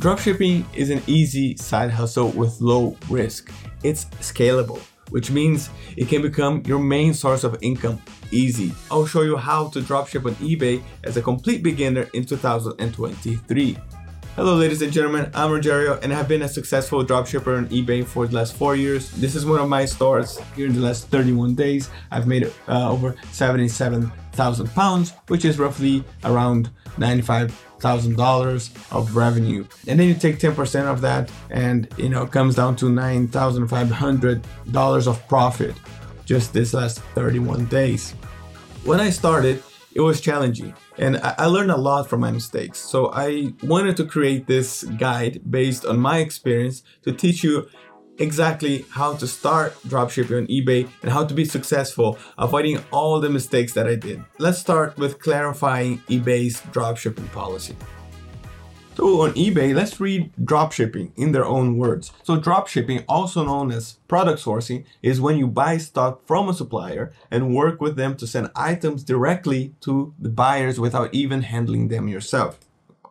Dropshipping is an easy side hustle with low risk. It's scalable, which means it can become your main source of income easy. I'll show you how to dropship on eBay as a complete beginner in 2023. Hello ladies and gentlemen, I'm Rogerio and I've been a successful dropshipper on eBay for the last four years. This is one of my stores. Here in the last 31 days, I've made uh, over 77,000 pounds, which is roughly around $95,000 of revenue. And then you take 10% of that and you know, it comes down to $9,500 of profit just this last 31 days. When I started, it was challenging and I learned a lot from my mistakes. So I wanted to create this guide based on my experience to teach you exactly how to start dropshipping on eBay and how to be successful, avoiding all the mistakes that I did. Let's start with clarifying eBay's dropshipping policy. So on eBay, let's read dropshipping in their own words. So dropshipping, also known as product sourcing, is when you buy stock from a supplier and work with them to send items directly to the buyers without even handling them yourself.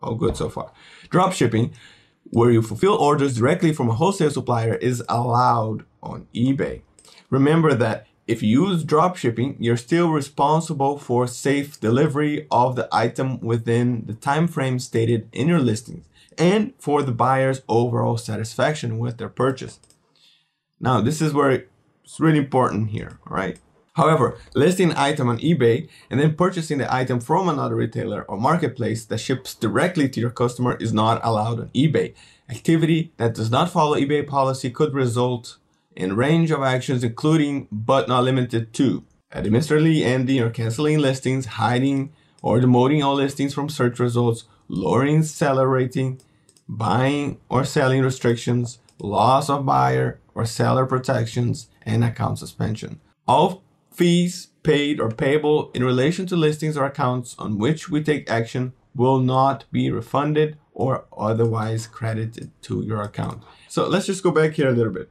All good so far. Dropshipping, where you fulfill orders directly from a wholesale supplier, is allowed on eBay. Remember that if you use dropshipping, you're still responsible for safe delivery of the item within the time frame stated in your listings and for the buyer's overall satisfaction with their purchase. Now, this is where it's really important here, all right? However, listing an item on eBay and then purchasing the item from another retailer or marketplace that ships directly to your customer is not allowed on eBay. Activity that does not follow eBay policy could result in a range of actions including but not limited to administratively ending or canceling listings, hiding or demoting all listings from search results, lowering seller rating, buying or selling restrictions, loss of buyer or seller protections, and account suspension. All fees paid or payable in relation to listings or accounts on which we take action will not be refunded or otherwise credited to your account. So let's just go back here a little bit.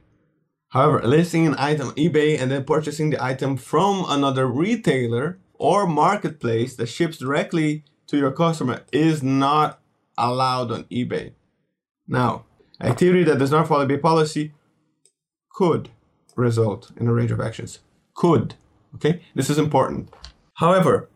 However, listing an item eBay and then purchasing the item from another retailer or marketplace that ships directly to your customer is not allowed on eBay. Now, activity that does not follow eBay policy could result in a range of actions. Could. Okay? This is important. However,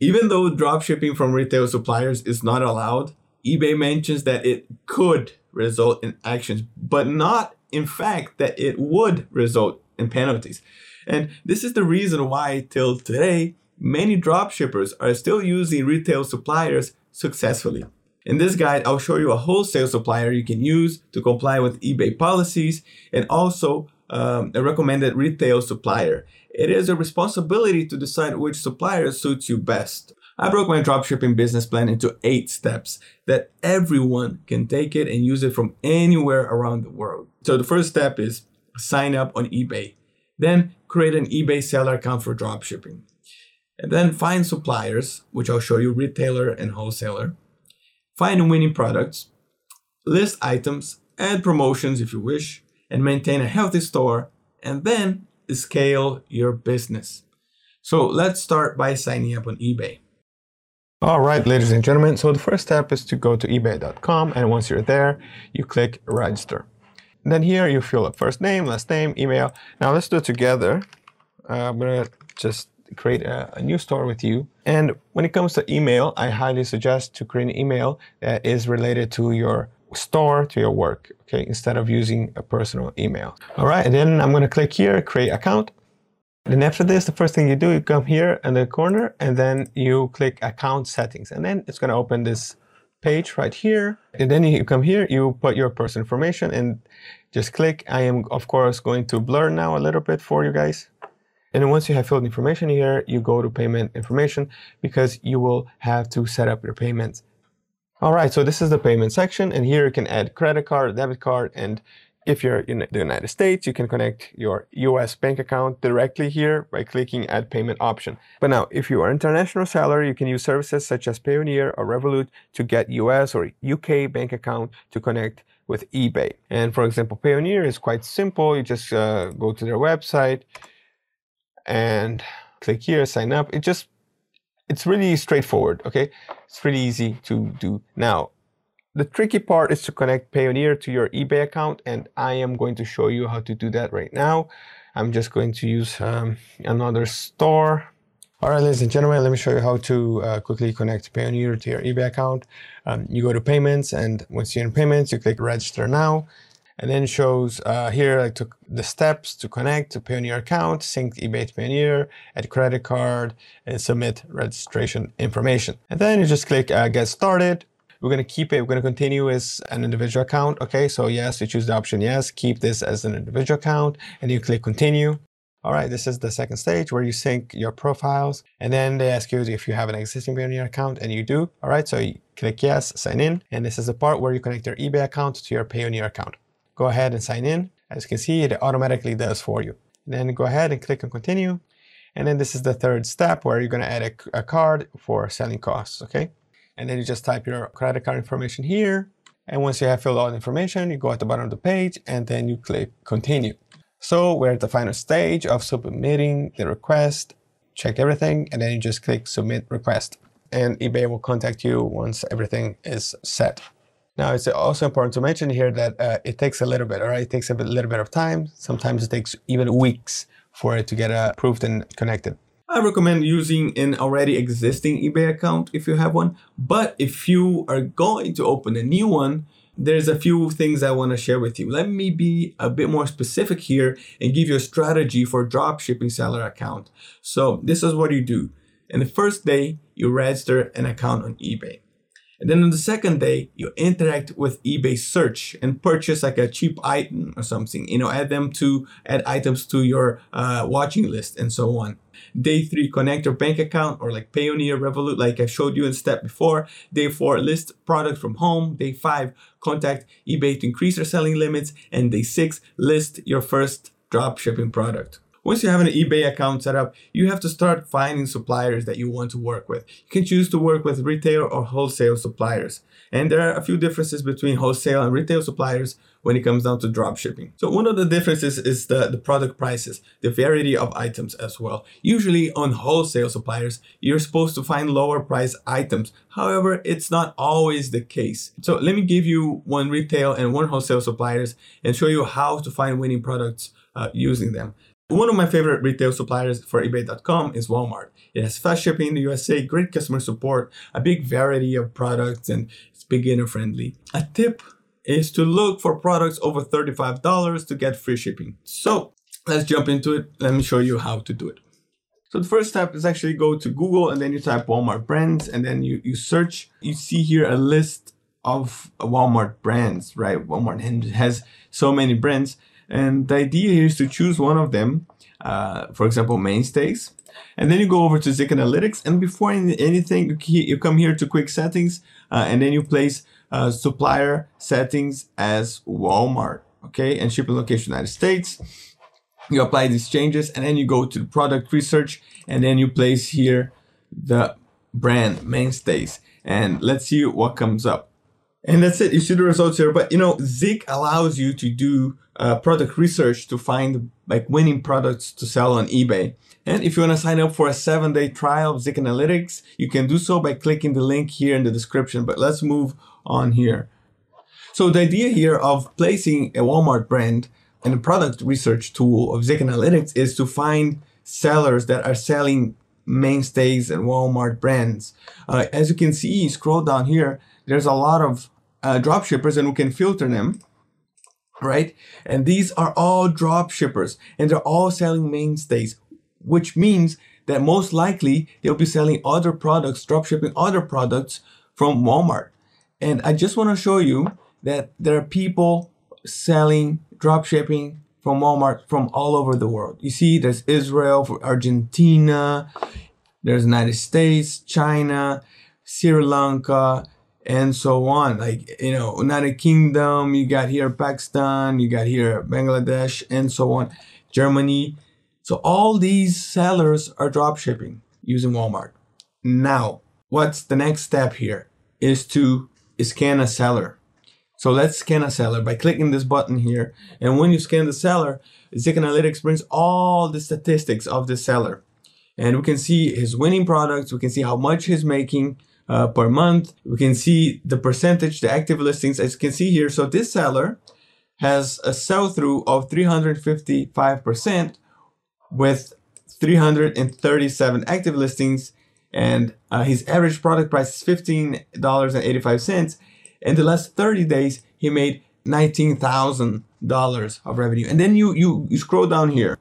even though dropshipping from retail suppliers is not allowed, eBay mentions that it could result in actions, but not in fact, that it would result in penalties. And this is the reason why, till today, many dropshippers are still using retail suppliers successfully. In this guide, I'll show you a wholesale supplier you can use to comply with eBay policies and also um, a recommended retail supplier. It is a responsibility to decide which supplier suits you best. I broke my dropshipping business plan into eight steps that everyone can take it and use it from anywhere around the world. So the first step is sign up on eBay. Then create an eBay seller account for dropshipping. And then find suppliers, which I'll show you retailer and wholesaler. Find winning products, list items, add promotions if you wish, and maintain a healthy store, and then scale your business. So let's start by signing up on eBay. All right, ladies and gentlemen. So the first step is to go to ebay.com, and once you're there, you click register. Then here you fill up first name, last name, email. Now let's do it together. Uh, I'm gonna just create a, a, new store with you. And when it comes to email, I highly suggest to create an email that is related to your store, to your work, okay, instead of using a personal email. All right, and then I'm gonna click here, create account. Then after this, the first thing you do, you come here in the corner and then you click account settings. And then it's to open this page right here. And then you come here, you put your personal information and just click. I am, of course, going to blur now a little bit for you guys. And then once you have filled information here, you go to payment information because you will have to set up your payments. All right, so this is the payment section. And here you can add credit card, debit card, and if you're in the United States, you can connect your US bank account directly here by clicking Add Payment option. But now, if you are international seller, you can use services such as Payoneer or Revolut to get US or UK bank account to connect with eBay. And for example, Payoneer is quite simple. You just uh, go to their website and click here, sign up. It just, it's really straightforward, okay? It's really easy to do. Now, The tricky part is to connect Payoneer to your eBay account, and I am going to show you how to do that right now. I'm just going to use um, another store. All right, ladies and gentlemen, let me show you how to uh, quickly connect Payoneer to your eBay account. Um, you go to payments, and once you're in payments, you click register now and then shows uh, here I took the steps to connect to Payoneer account, sync eBay to Payoneer, add credit card, and submit registration information. And then you just click uh, get started. We're gonna keep it, we're gonna continue as an individual account. Okay, so yes, you choose the option yes, keep this as an individual account, and you click continue. All right, this is the second stage where you sync your profiles, and then they ask you if you have an existing Payoneer account, and you do. All right, so you click yes, sign in, and this is the part where you connect your eBay account to your Payoneer account go ahead and sign in. As you can see, it automatically does for you. Then go ahead and click on continue. And then this is the third step where you're going to add a, a card for selling costs, okay? And then you just type your credit card information here. And once you have filled all the information, you go at the bottom of the page and then you click continue. So we're at the final stage of submitting the request. Check everything and then you just click submit request. And eBay will contact you once everything is set. Now, it's also important to mention here that uh, it takes a little bit, all right? It takes a little bit of time. Sometimes it takes even weeks for it to get approved and connected. I recommend using an already existing eBay account if you have one. But if you are going to open a new one, there's a few things I want to share with you. Let me be a bit more specific here and give you a strategy for dropshipping seller account. So this is what you do. In the first day, you register an account on eBay. And then on the second day, you interact with eBay search and purchase like a cheap item or something. You know, add them to add items to your uh, watching list and so on. Day three, connect your bank account or like Payoneer, Revolut, like I showed you in step before. Day four, list product from home. Day five, contact eBay to increase your selling limits. And day six, list your first drop shipping product. Once you have an eBay account set up, you have to start finding suppliers that you want to work with. You can choose to work with retail or wholesale suppliers. And there are a few differences between wholesale and retail suppliers when it comes down to drop shipping. So one of the differences is the, the product prices, the variety of items as well. Usually on wholesale suppliers, you're supposed to find lower price items. However, it's not always the case. So let me give you one retail and one wholesale suppliers and show you how to find winning products uh, using them. One of my favorite retail suppliers for eBay.com is Walmart. It has fast shipping in the USA, great customer support, a big variety of products, and it's beginner friendly. A tip is to look for products over $35 to get free shipping. So let's jump into it. Let me show you how to do it. So the first step is actually go to Google and then you type Walmart brands and then you, you search. You see here a list of Walmart brands, right? Walmart has so many brands. And the idea here is to choose one of them, uh, for example, mainstays. And then you go over to Zik Analytics. And before anything, you come here to quick settings uh, and then you place uh, supplier settings as Walmart. Okay. And shipping location United States. You apply these changes and then you go to product research and then you place here the brand mainstays. And let's see what comes up. And that's it. You see the results here. But you know, Zik allows you to do uh, product research to find like winning products to sell on eBay. And if you want to sign up for a seven day trial of Zik Analytics, you can do so by clicking the link here in the description. But let's move on here. So the idea here of placing a Walmart brand in a product research tool of Zik Analytics is to find sellers that are selling mainstays and Walmart brands. Uh, as you can see, scroll down here, there's a lot of uh, drop shippers and we can filter them right? And these are all drop shippers and they're all selling mainstays which means that most likely they'll be selling other products drop shipping other products from walmart. And i just want to show you that there are people selling drop shipping from walmart from all over the world. You see there's israel argentina there's united states china sri lanka and so on. Like, you know, United Kingdom, you got here Pakistan, you got here Bangladesh, and so on, Germany. So all these sellers are drop shipping using Walmart. Now, what's the next step here is to scan a seller. So let's scan a seller by clicking this button here. And when you scan the seller, Zik Analytics brings all the statistics of the seller. And we can see his winning products. We can see how much he's making uh, per month. We can see the percentage, the active listings, as you can see here. So this seller has a sell through of 355% with 337 active listings, and uh, his average product price is $15.85. In the last 30 days, he made $19,000 of revenue. And then you, you, you scroll down here.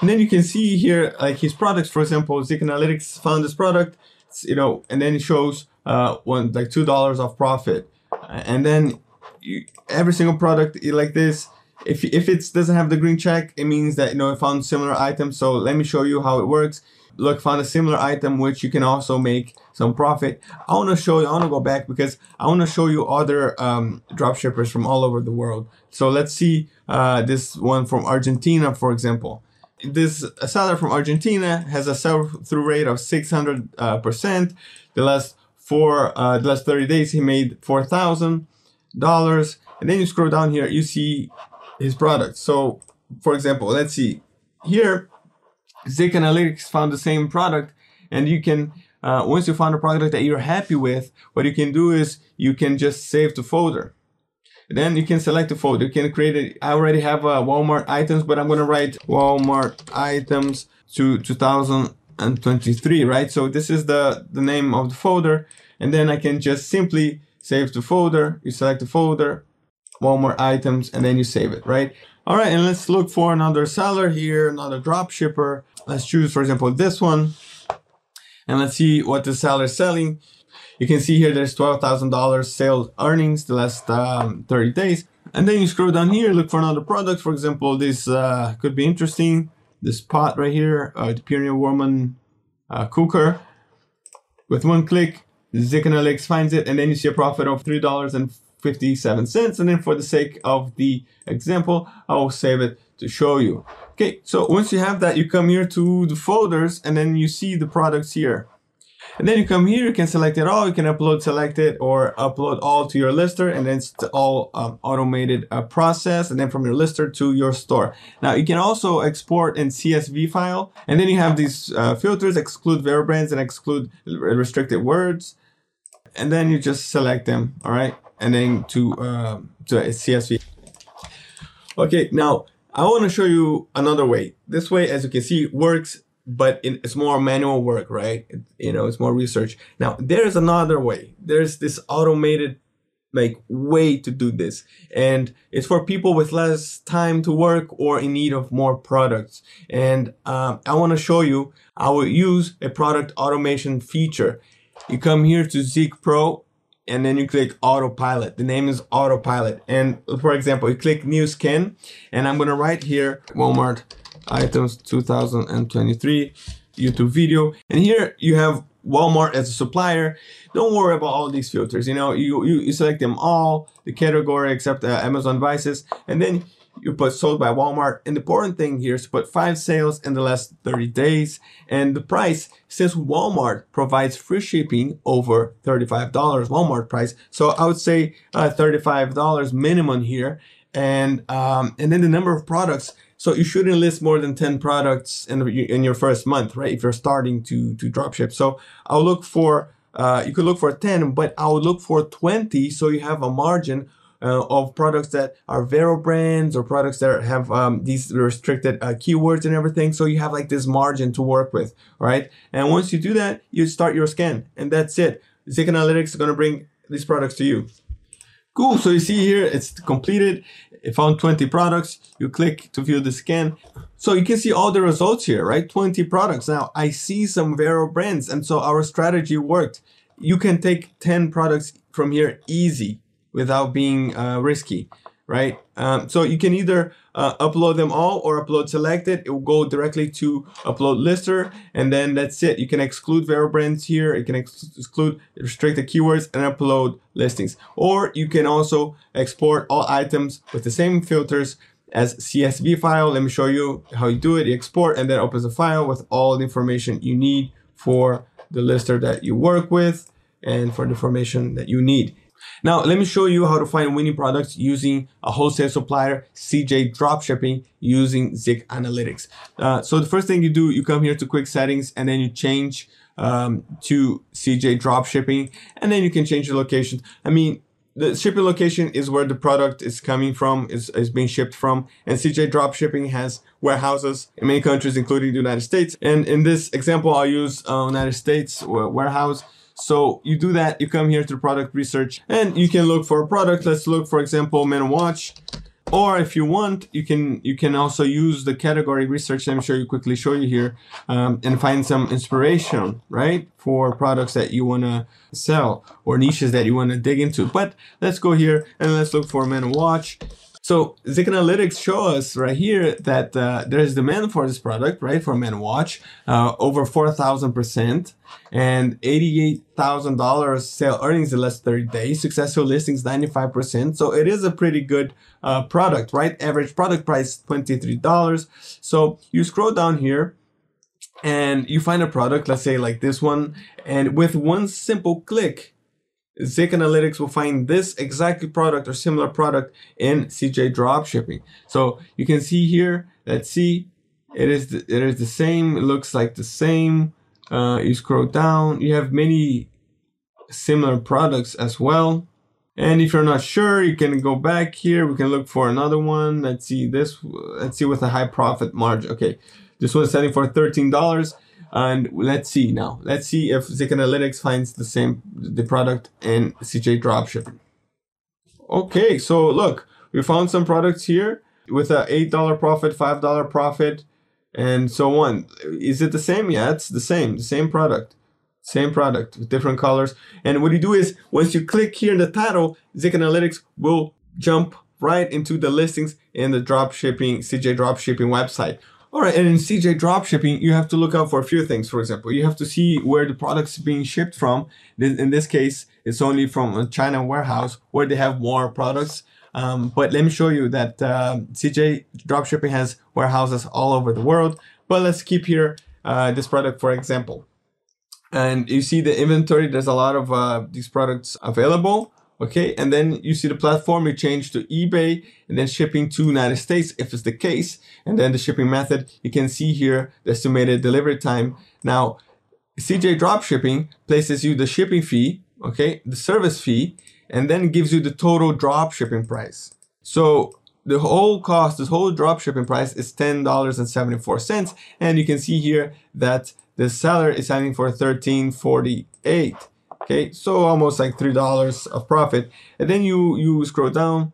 And then you can see here, like his products, for example, Zik Analytics found this product, you know, and then it shows uh, one like two dollars of profit, and then you, every single product like this, if if it doesn't have the green check, it means that you know it found similar items. So let me show you how it works. Look, found a similar item which you can also make some profit. I want to show you. I want to go back because I want to show you other um, drop shippers from all over the world. So let's see uh, this one from Argentina, for example this seller from Argentina has a sell through rate of 600 uh, percent. The last four, uh, the last 30 days, he made four thousand dollars. And then you scroll down here, you see his product. So, for example, let's see here. Zik Analytics found the same product, and you can uh, once you found a product that you're happy with, what you can do is you can just save the folder. Then you can select a folder. You can create it. I already have a Walmart items, but I'm to write Walmart items to 2023, right? So this is the, the name of the folder. And then I can just simply save the folder. You select the folder, Walmart items, and then you save it, right? All right, and let's look for another seller here, another drop shipper. Let's choose, for example, this one. And let's see what the seller is selling. You can see here there's $12,000 sales earnings the last um, 30 days. And then you scroll down here, look for another product. For example, this uh, could be interesting. This pot right here, uh, the Pioneer Woman uh, cooker. With one click, Zik finds it, and then you see a profit of $3.57. And then for the sake of the example, I will save it to show you. Okay, so once you have that, you come here to the folders, and then you see the products here. And then you come here, you can select it all. You can upload selected or upload all to your lister and then it's all um, automated uh, process and then from your lister to your store. Now you can also export in CSV file and then you have these uh, filters, exclude brands and exclude restricted words. And then you just select them, all right? And then to, uh, to CSV. Okay, now I want to show you another way. This way, as you can see, works but it's more manual work, right? It, you know, it's more research. Now, there's another way. There's this automated like way to do this and it's for people with less time to work or in need of more products and um, i want to show you i will use a product automation feature you come here to Zik Pro and then you click autopilot the name is autopilot and for example you click new skin and i'm going to write here walmart items 2023 YouTube video. And here you have Walmart as a supplier. Don't worry about all these filters. You know, you, you, you select them all, the category except uh, Amazon devices, and then you put sold by Walmart. And the important thing here is to put five sales in the last 30 days. And the price, since Walmart provides free shipping over $35 Walmart price. So I would say uh, $35 minimum here. And, um, and then the number of products so you shouldn't list more than 10 products in, in your first month, right? If you're starting to, to drop ship. So I'll look for, uh, you could look for 10, but I'll look for 20 so you have a margin uh, of products that are Vero brands or products that have um, these restricted uh, keywords and everything. So you have like this margin to work with, right? And once you do that, you start your scan and that's it. Zik Analytics is going to bring these products to you. Cool. So you see here, it's completed. It found 20 products. You click to view the scan. So you can see all the results here, right? 20 products. Now I see some Vero brands. And so our strategy worked. You can take 10 products from here easy without being uh, risky right? Um, so you can either uh, upload them all or upload selected. It will go directly to upload lister, and then that's it. You can exclude brands here. You can ex exclude restricted keywords and upload listings. Or you can also export all items with the same filters as CSV file. Let me show you how you do it. You export and then opens a file with all the information you need for the lister that you work with and for the information that you need. Now, let me show you how to find winning products using a wholesale supplier, CJ Dropshipping, using Zik Analytics. Uh, so the first thing you do, you come here to quick settings and then you change um, to CJ Dropshipping, and then you can change the location. I mean, the shipping location is where the product is coming from, is, is being shipped from. And CJ Dropshipping has warehouses in many countries, including the United States. And in this example, I'll use uh, United States warehouse. So you do that, you come here to product research and you can look for a product. Let's look, for example, men watch. Or if you want, you can you can also use the category research. I'm sure you quickly show you here um, and find some inspiration, right, for products that you want to sell or niches that you want to dig into. But let's go here and let's look for men watch. So Zik Analytics show us right here that uh, there is demand for this product, right, for Men Watch, uh, over 4,000% and $88,000 sale earnings in the last 30 days, successful listings 95%. So it is a pretty good uh, product, right? Average product price $23. So you scroll down here and you find a product, let's say like this one, and with one simple click, Zik Analytics will find this exact product or similar product in CJ Dropshipping. So you can see here, let's see, it is the, it is the same. It looks like the same. Uh, you scroll down, you have many similar products as well. And if you're not sure, you can go back here. We can look for another one. Let's see this. Let's see with a high profit margin. Okay, this one's selling for thirteen dollars. And let's see now. Let's see if Zik Analytics finds the same the product in CJ Dropshipping. Okay, so look, we found some products here with a eight dollar profit, five dollar profit, and so on. Is it the same? Yeah, it's the same. The same product. Same product with different colors. And what you do is once you click here in the title, Zik Analytics will jump right into the listings in the dropshipping CJ dropshipping website. All right, and in CJ dropshipping, you have to look out for a few things. For example, you have to see where the product's being shipped from. In this case, it's only from a China warehouse where they have more products. Um, but let me show you that uh, CJ dropshipping has warehouses all over the world. But let's keep here uh, this product, for example. And you see the inventory, there's a lot of uh, these products available. Okay, and then you see the platform, you change to eBay and then shipping to United States if it's the case. And then the shipping method, you can see here the estimated delivery time. Now, CJ Dropshipping places you the shipping fee, okay, the service fee, and then gives you the total drop shipping price. So the whole cost, this whole drop shipping price is $10.74. And you can see here that the seller is selling for 1348 Okay, so almost like three dollars of profit. And then you you scroll down,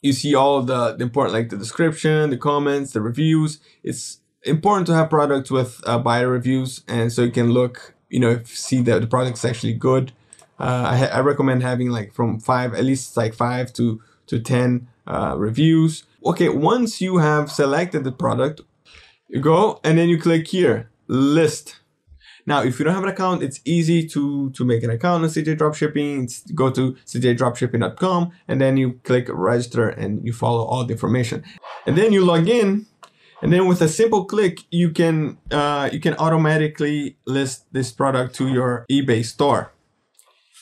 you see all the, the important like the description, the comments, the reviews. It's important to have products with uh, buyer reviews, and so you can look, you know, see that the product is actually good. Uh, I, I recommend having like from five, at least like five to to ten uh, reviews. Okay, once you have selected the product, you go and then you click here, list now, if you don't have an account, it's easy to, to make an account on CJ Dropshipping. It's, go to cjdropshipping.com and then you click register and you follow all the information. And then you log in and then with a simple click, you can uh, you can automatically list this product to your eBay store.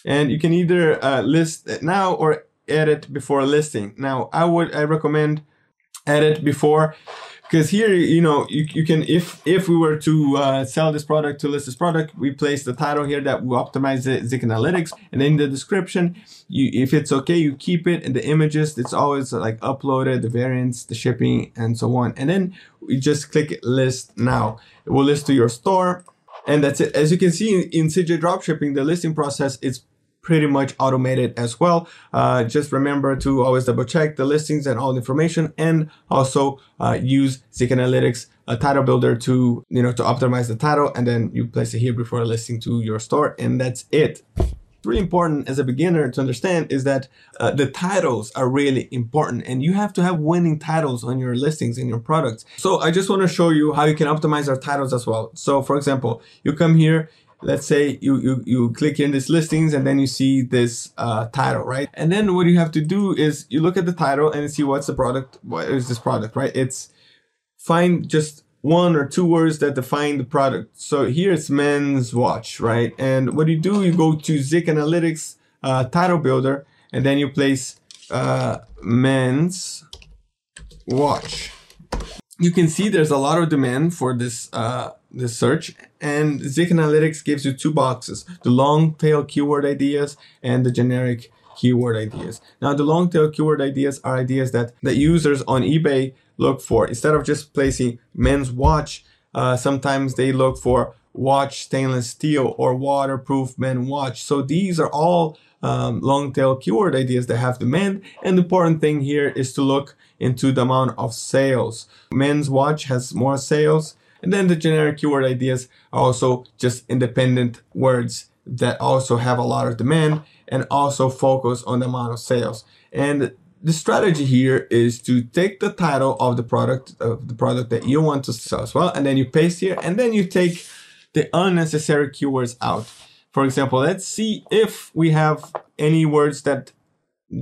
And you can either uh, list it now or edit before listing. Now, I would I recommend edit before because here you know you, you can if if we were to uh, sell this product to list this product we place the title here that we optimize the zik analytics and in the description you if it's okay you keep it and the images it's always like uploaded the variants the shipping and so on. And then you just click list now. It will list to your store and that's it. As you can see in, in cj dropshipping the listing process is pretty much automated as well. Uh, just remember to always double check the listings and all information and also uh, use Zik Analytics a title builder to, you know, to optimize the title and then you place it here before listing to your store and that's it. It's really important as a beginner to understand is that uh, the titles are really important and you have to have winning titles on your listings and your products. So I just want to show you how you can optimize our titles as well. So for example, you come here, let's say you, you, you click in this listings and then you see this uh, title, right? And then what you have to do is you look at the title and see what's the product, what is this product, right? It's find just one or two words that define the product. So here it's men's watch, right? And what you do, you go to Zik Analytics uh, title builder and then you place uh, men's watch. You can see there's a lot of demand for this uh, the search and Zik Analytics gives you two boxes, the long tail keyword ideas and the generic keyword ideas. Now the long tail keyword ideas are ideas that the users on eBay look for. Instead of just placing men's watch, uh, sometimes they look for watch stainless steel or waterproof men watch. So these are all um, long tail keyword ideas that have demand. And the important thing here is to look into the amount of sales. Men's watch has more sales. And then the generic keyword ideas are also just independent words that also have a lot of demand and also focus on the amount of sales. And the strategy here is to take the title of the product of the product that you want to sell as well, and then you paste here, and then you take the unnecessary keywords out. For example, let's see if we have any words that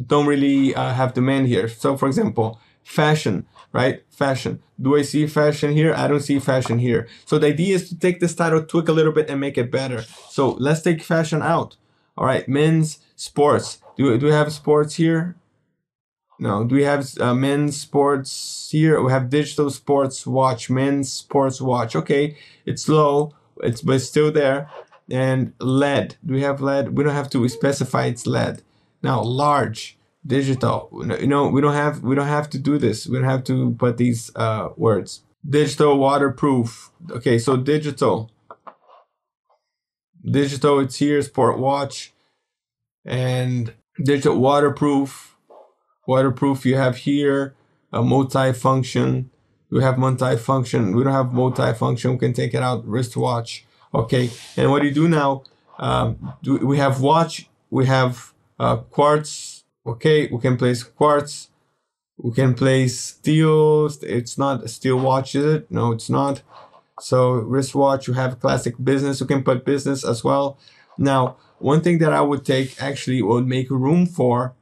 don't really uh, have demand here. So, for example, fashion, right? Fashion. Do I see fashion here? I don't see fashion here. So the idea is to take this title, tweak a little bit, and make it better. So let's take fashion out. All right, men's sports. Do, do we have sports here? No. Do we have uh, men's sports here? We have digital sports watch, men's sports watch. Okay, it's low, it's but it's still there. And lead. Do we have lead? We don't have to specify it's lead. Now large digital. You know, we don't have we don't have to do this. We don't have to put these uh, words. Digital waterproof. Okay, so digital. Digital, it's here, sport watch. And digital waterproof waterproof you have here a multi-function we have multi-function we don't have multi-function we can take it out wristwatch okay and what do you do now um, do, we have watch we have uh, quartz okay we can place quartz we can place steel it's not a steel watch is it no it's not so wristwatch you have classic business you can put business as well now one thing that i would take actually would make room for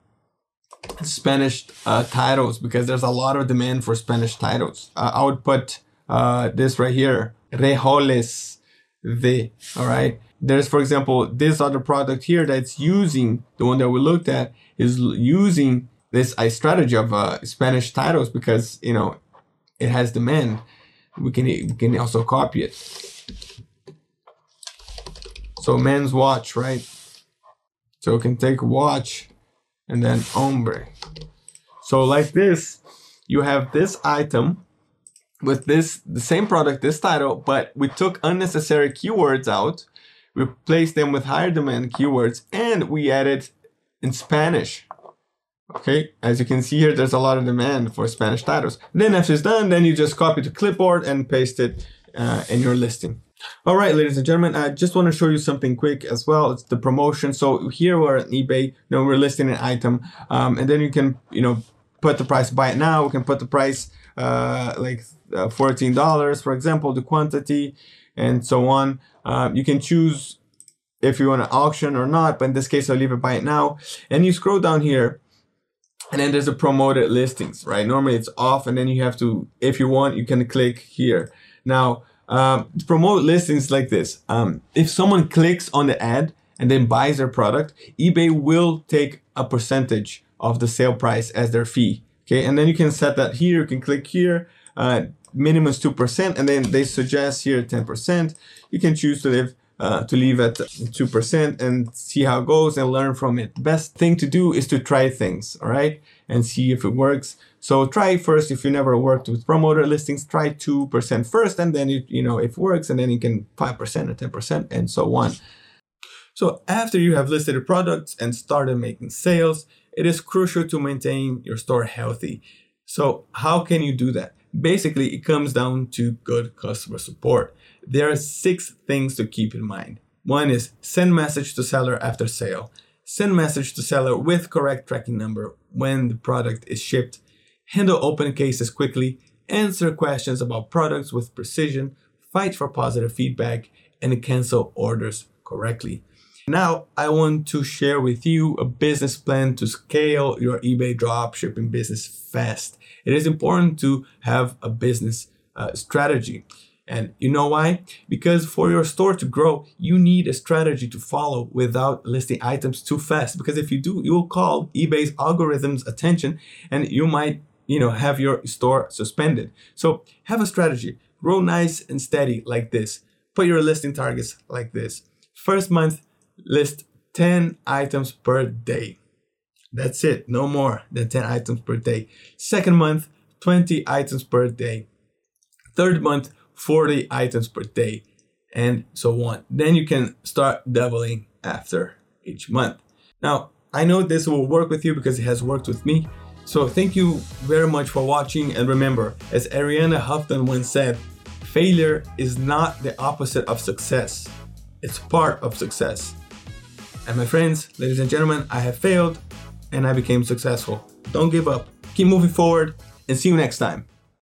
Spanish uh, titles because there's a lot of demand for Spanish titles. Uh, I would put uh, this right here, Relojes de. All right. There's, for example, this other product here that's using the one that we looked at is using this I strategy of uh, Spanish titles because you know it has demand. We can we can also copy it. So men's watch, right? So we can take watch and then hombre. So like this, you have this item with this the same product, this title, but we took unnecessary keywords out, replaced them with higher demand keywords, and we added in Spanish. Okay, as you can see here, there's a lot of demand for Spanish titles. Then after it's done, then you just copy to clipboard and paste it uh, in your listing. All right, ladies and gentlemen, I just want to show you something quick as well. It's the promotion. So here we're at eBay, you know, we're listing an item, um, and then you can, you know, put the price, buy it now. We can put the price uh, like uh, $14, for example, the quantity, and so on. Um, you can choose if you want to auction or not, but in this case, I'll leave it by it now. And you scroll down here, and then there's a promoted listings, right? Normally it's off, and then you have to, if you want, you can click here. Now, um, promote listings like this, um, if someone clicks on the ad and then buys their product, eBay will take a percentage of the sale price as their fee. Okay, and then you can set that here. You can click here. Uh, minimum is two percent, and then they suggest here ten percent. You can choose to live uh, to leave at 2% and see how it goes and learn from it. The best thing to do is to try things, all right, and see if it works. So try first if you never worked with promoter listings, try 2% first, and then you, you know if it works, and then you can 5% or 10% and so on. So after you have listed your products and started making sales, it is crucial to maintain your store healthy. So how can you do that? Basically, it comes down to good customer support. There are six things to keep in mind. One is send message to seller after sale. Send message to seller with correct tracking number when the product is shipped. Handle open cases quickly. Answer questions about products with precision. Fight for positive feedback and cancel orders correctly. Now, I want to share with you a business plan to scale your eBay dropshipping business fast. It is important to have a business uh, strategy. And you know why? Because for your store to grow, you need a strategy to follow without listing items too fast. Because if you do, you will call eBay's algorithms attention and you might, you know, have your store suspended. So have a strategy. grow nice and steady like this. Put your listing targets like this. First month, list 10 items per day. That's it, no more than 10 items per day. Second month, 20 items per day. Third month, 40 items per day, and so on. Then you can start doubling after each month. Now, I know this will work with you because it has worked with me. So thank you very much for watching. And remember, as Arianna Huffington once said, failure is not the opposite of success, it's part of success. And my friends, ladies and gentlemen, I have failed and I became successful. Don't give up. Keep moving forward and see you next time.